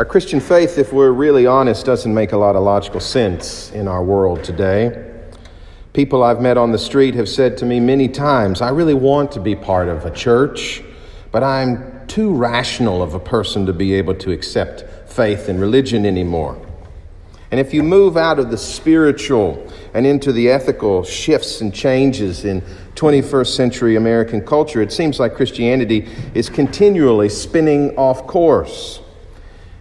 Our Christian faith, if we're really honest, doesn't make a lot of logical sense in our world today. People I've met on the street have said to me many times, I really want to be part of a church, but I'm too rational of a person to be able to accept faith and religion anymore. And if you move out of the spiritual and into the ethical shifts and changes in 21st century American culture, it seems like Christianity is continually spinning off course.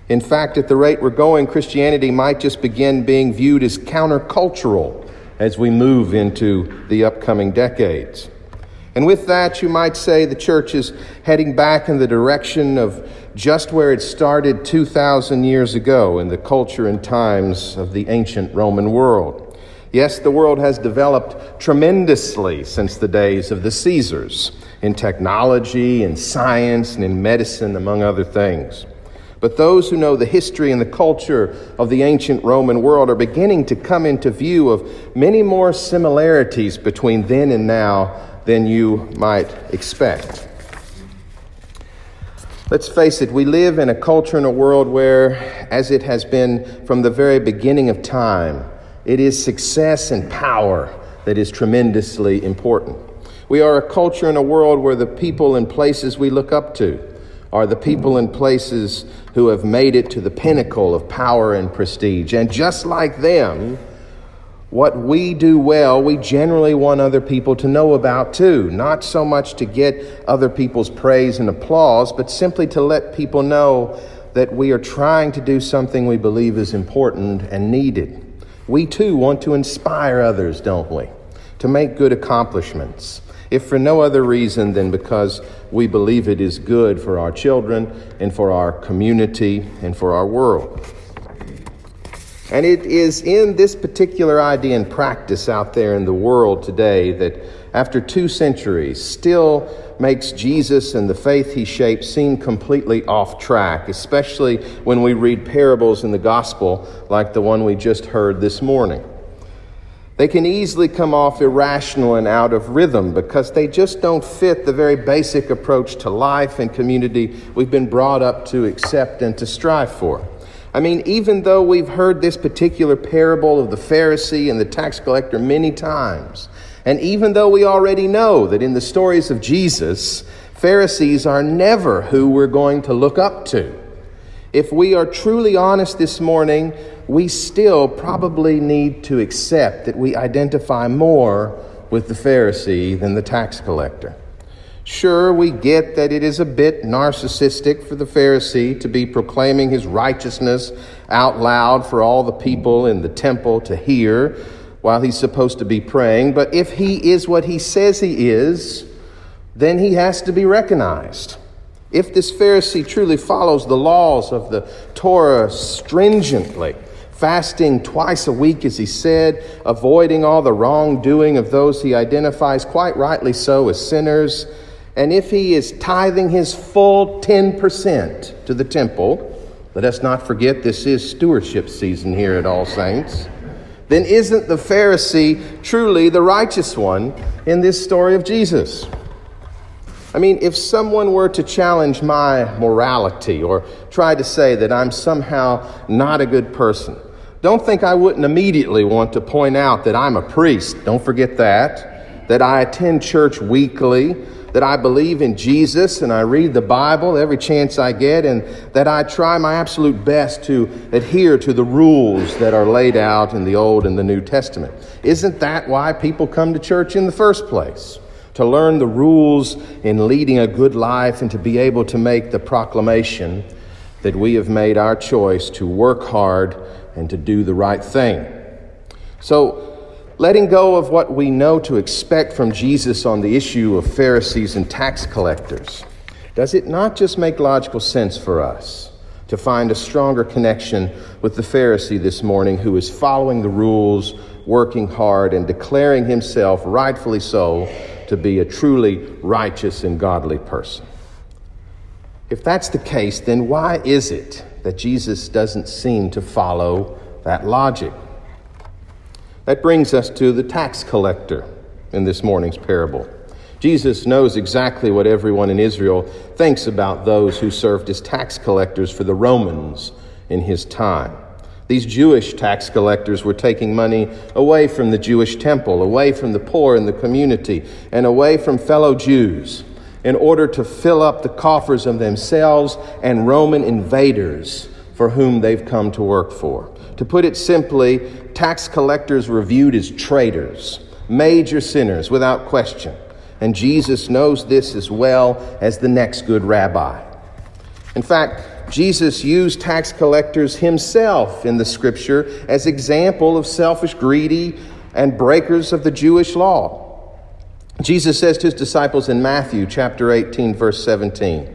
In fact, at the rate we're going, Christianity might just begin being viewed as countercultural as we move into the upcoming decades. And with that, you might say the church is heading back in the direction of just where it started 2,000 years ago in the culture and times of the ancient Roman world. Yes, the world has developed tremendously since the days of the Caesars in technology, in science, and in medicine, among other things. But those who know the history and the culture of the ancient Roman world are beginning to come into view of many more similarities between then and now than you might expect. Let's face it, we live in a culture and a world where, as it has been from the very beginning of time, it is success and power that is tremendously important. We are a culture and a world where the people and places we look up to are the people and places who have made it to the pinnacle of power and prestige. And just like them, what we do well, we generally want other people to know about too. Not so much to get other people's praise and applause, but simply to let people know that we are trying to do something we believe is important and needed. We too want to inspire others, don't we? To make good accomplishments if for no other reason than because we believe it is good for our children and for our community and for our world. And it is in this particular idea and practice out there in the world today that, after two centuries, still makes Jesus and the faith he shaped seem completely off track, especially when we read parables in the gospel like the one we just heard this morning. They can easily come off irrational and out of rhythm because they just don't fit the very basic approach to life and community we've been brought up to accept and to strive for. I mean, even though we've heard this particular parable of the Pharisee and the tax collector many times, and even though we already know that in the stories of Jesus, Pharisees are never who we're going to look up to, if we are truly honest this morning, we still probably need to accept that we identify more with the Pharisee than the tax collector. Sure, we get that it is a bit narcissistic for the Pharisee to be proclaiming his righteousness out loud for all the people in the temple to hear while he's supposed to be praying, but if he is what he says he is, then he has to be recognized. If this Pharisee truly follows the laws of the Torah stringently, fasting twice a week, as he said, avoiding all the wrongdoing of those he identifies, quite rightly so, as sinners. And if he is tithing his full 10% to the temple, let us not forget this is stewardship season here at All Saints, then isn't the Pharisee truly the righteous one in this story of Jesus? I mean, if someone were to challenge my morality or try to say that I'm somehow not a good person, don't think I wouldn't immediately want to point out that I'm a priest. Don't forget that. That I attend church weekly, that I believe in Jesus and I read the Bible every chance I get, and that I try my absolute best to adhere to the rules that are laid out in the Old and the New Testament. Isn't that why people come to church in the first place? To learn the rules in leading a good life and to be able to make the proclamation that we have made our choice to work hard and to do the right thing. So, letting go of what we know to expect from Jesus on the issue of Pharisees and tax collectors, does it not just make logical sense for us to find a stronger connection with the Pharisee this morning who is following the rules, working hard, and declaring himself, rightfully so, to be a truly righteous and godly person? If that's the case, then why is it that Jesus doesn't seem to follow that logic? That brings us to the tax collector in this morning's parable. Jesus knows exactly what everyone in Israel thinks about those who served as tax collectors for the Romans in his time. These Jewish tax collectors were taking money away from the Jewish temple, away from the poor in the community, and away from fellow Jews in order to fill up the coffers of themselves and Roman invaders for whom they've come to work for. To put it simply, tax collectors were viewed as traitors, major sinners without question. And Jesus knows this as well as the next good rabbi. In fact, Jesus used tax collectors himself in the scripture as example of selfish, greedy, and breakers of the Jewish law. Jesus says to his disciples in Matthew chapter 18 verse 17,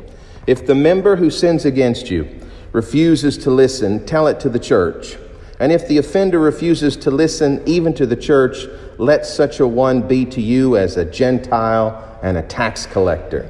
"If the member who sins against you refuses to listen, tell it to the church. And if the offender refuses to listen even to the church, let such a one be to you as a Gentile and a tax collector."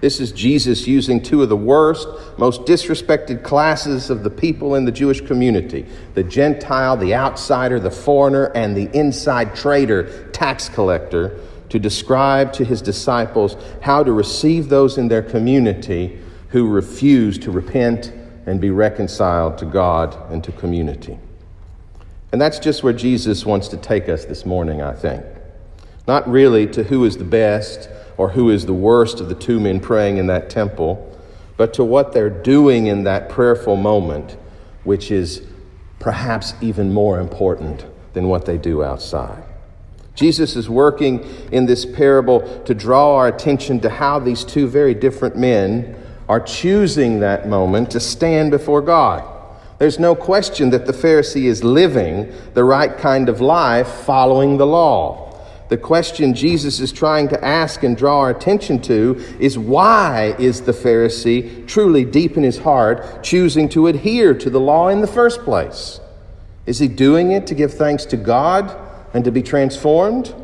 This is Jesus using two of the worst, most disrespected classes of the people in the Jewish community the Gentile, the outsider, the foreigner, and the inside trader, tax collector, to describe to his disciples how to receive those in their community who refuse to repent and be reconciled to God and to community. And that's just where Jesus wants to take us this morning, I think. Not really to who is the best or who is the worst of the two men praying in that temple, but to what they're doing in that prayerful moment, which is perhaps even more important than what they do outside. Jesus is working in this parable to draw our attention to how these two very different men are choosing that moment to stand before God. There's no question that the Pharisee is living the right kind of life following the law. The question Jesus is trying to ask and draw our attention to is why is the Pharisee truly deep in his heart choosing to adhere to the law in the first place? Is he doing it to give thanks to God and to be transformed?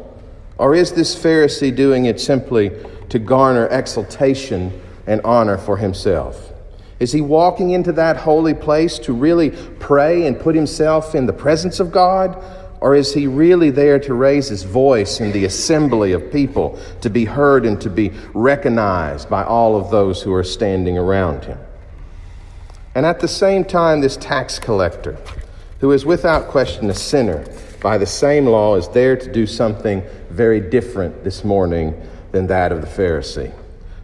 Or is this Pharisee doing it simply to garner exaltation and honor for himself? Is he walking into that holy place to really pray and put himself in the presence of God? Or is he really there to raise his voice in the assembly of people, to be heard and to be recognized by all of those who are standing around him? And at the same time, this tax collector, who is without question a sinner, by the same law, is there to do something very different this morning than that of the Pharisee.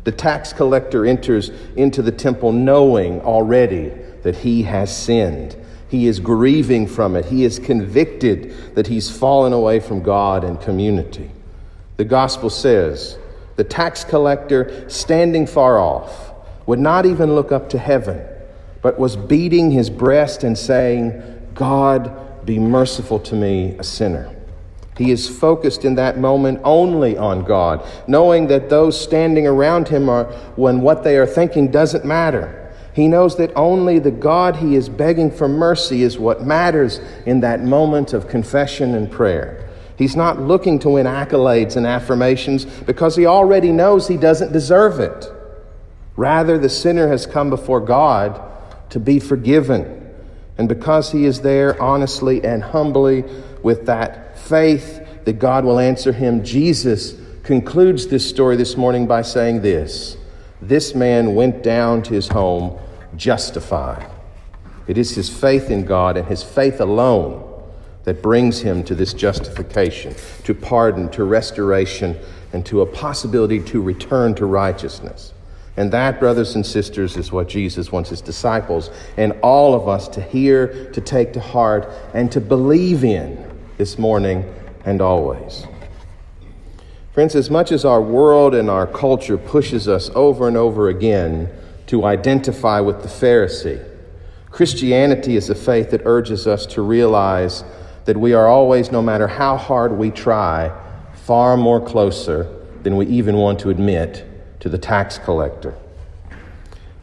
The tax collector enters into the temple knowing already that he has sinned he is grieving from it. He is convicted that he's fallen away from God and community. The gospel says the tax collector, standing far off, would not even look up to heaven, but was beating his breast and saying, God, be merciful to me, a sinner. He is focused in that moment only on God, knowing that those standing around him are, when what they are thinking doesn't matter. He knows that only the God he is begging for mercy is what matters in that moment of confession and prayer. He's not looking to win accolades and affirmations because he already knows he doesn't deserve it. Rather, the sinner has come before God to be forgiven. And because he is there honestly and humbly with that faith that God will answer him, Jesus concludes this story this morning by saying this this man went down to his home justified. It is his faith in God and his faith alone that brings him to this justification, to pardon, to restoration, and to a possibility to return to righteousness. And that, brothers and sisters, is what Jesus wants his disciples and all of us to hear, to take to heart, and to believe in this morning and always. Friends, as much as our world and our culture pushes us over and over again to identify with the Pharisee, Christianity is a faith that urges us to realize that we are always, no matter how hard we try, far more closer than we even want to admit to the tax collector.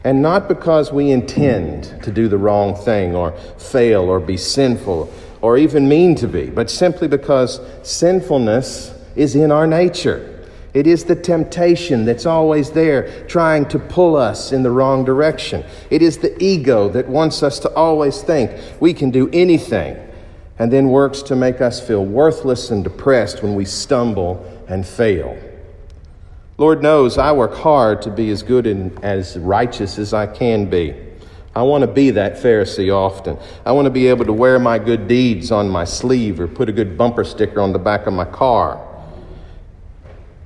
And not because we intend to do the wrong thing or fail or be sinful or even mean to be, but simply because sinfulness is in our nature. It is the temptation that's always there trying to pull us in the wrong direction. It is the ego that wants us to always think we can do anything and then works to make us feel worthless and depressed when we stumble and fail. Lord knows I work hard to be as good and as righteous as I can be. I want to be that Pharisee often. I want to be able to wear my good deeds on my sleeve or put a good bumper sticker on the back of my car.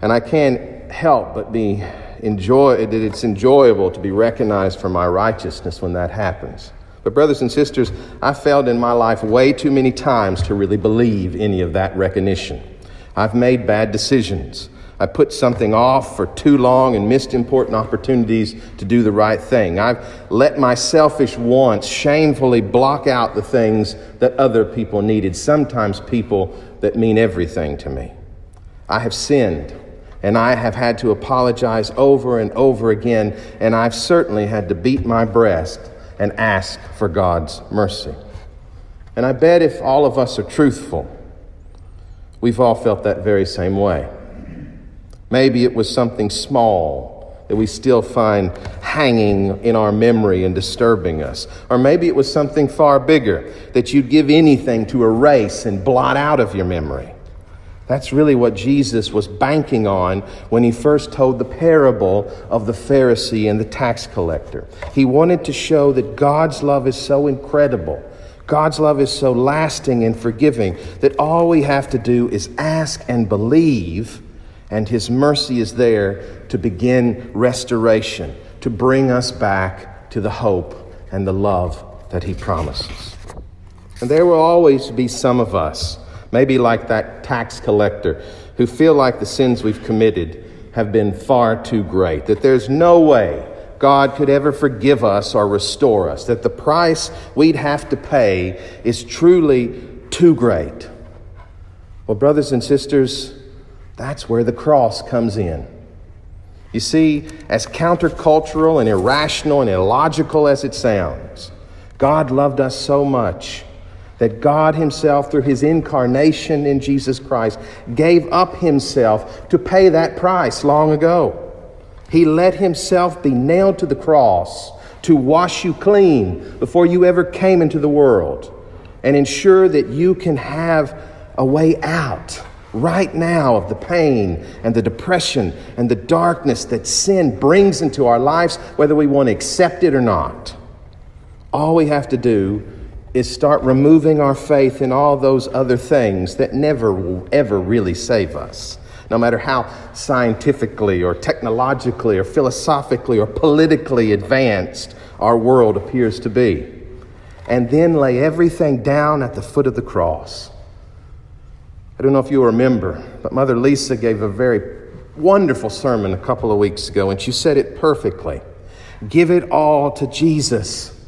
And I can't help but be enjoy that it's enjoyable to be recognized for my righteousness when that happens. But, brothers and sisters, I failed in my life way too many times to really believe any of that recognition. I've made bad decisions. I put something off for too long and missed important opportunities to do the right thing. I've let my selfish wants shamefully block out the things that other people needed, sometimes people that mean everything to me. I have sinned and I have had to apologize over and over again, and I've certainly had to beat my breast and ask for God's mercy. And I bet if all of us are truthful, we've all felt that very same way. Maybe it was something small that we still find hanging in our memory and disturbing us. Or maybe it was something far bigger that you'd give anything to erase and blot out of your memory. That's really what Jesus was banking on when he first told the parable of the Pharisee and the tax collector. He wanted to show that God's love is so incredible, God's love is so lasting and forgiving, that all we have to do is ask and believe, and his mercy is there to begin restoration, to bring us back to the hope and the love that he promises. And there will always be some of us Maybe like that tax collector who feel like the sins we've committed have been far too great, that there's no way God could ever forgive us or restore us, that the price we'd have to pay is truly too great. Well, brothers and sisters, that's where the cross comes in. You see, as countercultural and irrational and illogical as it sounds, God loved us so much that God Himself, through His incarnation in Jesus Christ, gave up Himself to pay that price long ago. He let Himself be nailed to the cross to wash you clean before you ever came into the world and ensure that you can have a way out right now of the pain and the depression and the darkness that sin brings into our lives, whether we want to accept it or not. All we have to do is start removing our faith in all those other things that never will ever really save us. No matter how scientifically or technologically or philosophically or politically advanced our world appears to be. And then lay everything down at the foot of the cross. I don't know if you remember, but Mother Lisa gave a very wonderful sermon a couple of weeks ago, and she said it perfectly. Give it all to Jesus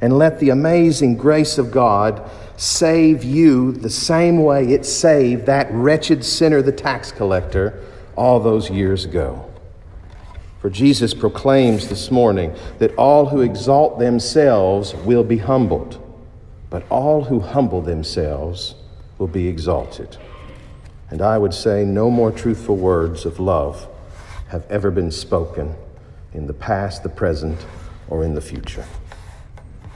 and let the amazing grace of God save you the same way it saved that wretched sinner, the tax collector, all those years ago. For Jesus proclaims this morning that all who exalt themselves will be humbled, but all who humble themselves will be exalted. And I would say no more truthful words of love have ever been spoken in the past, the present, or in the future.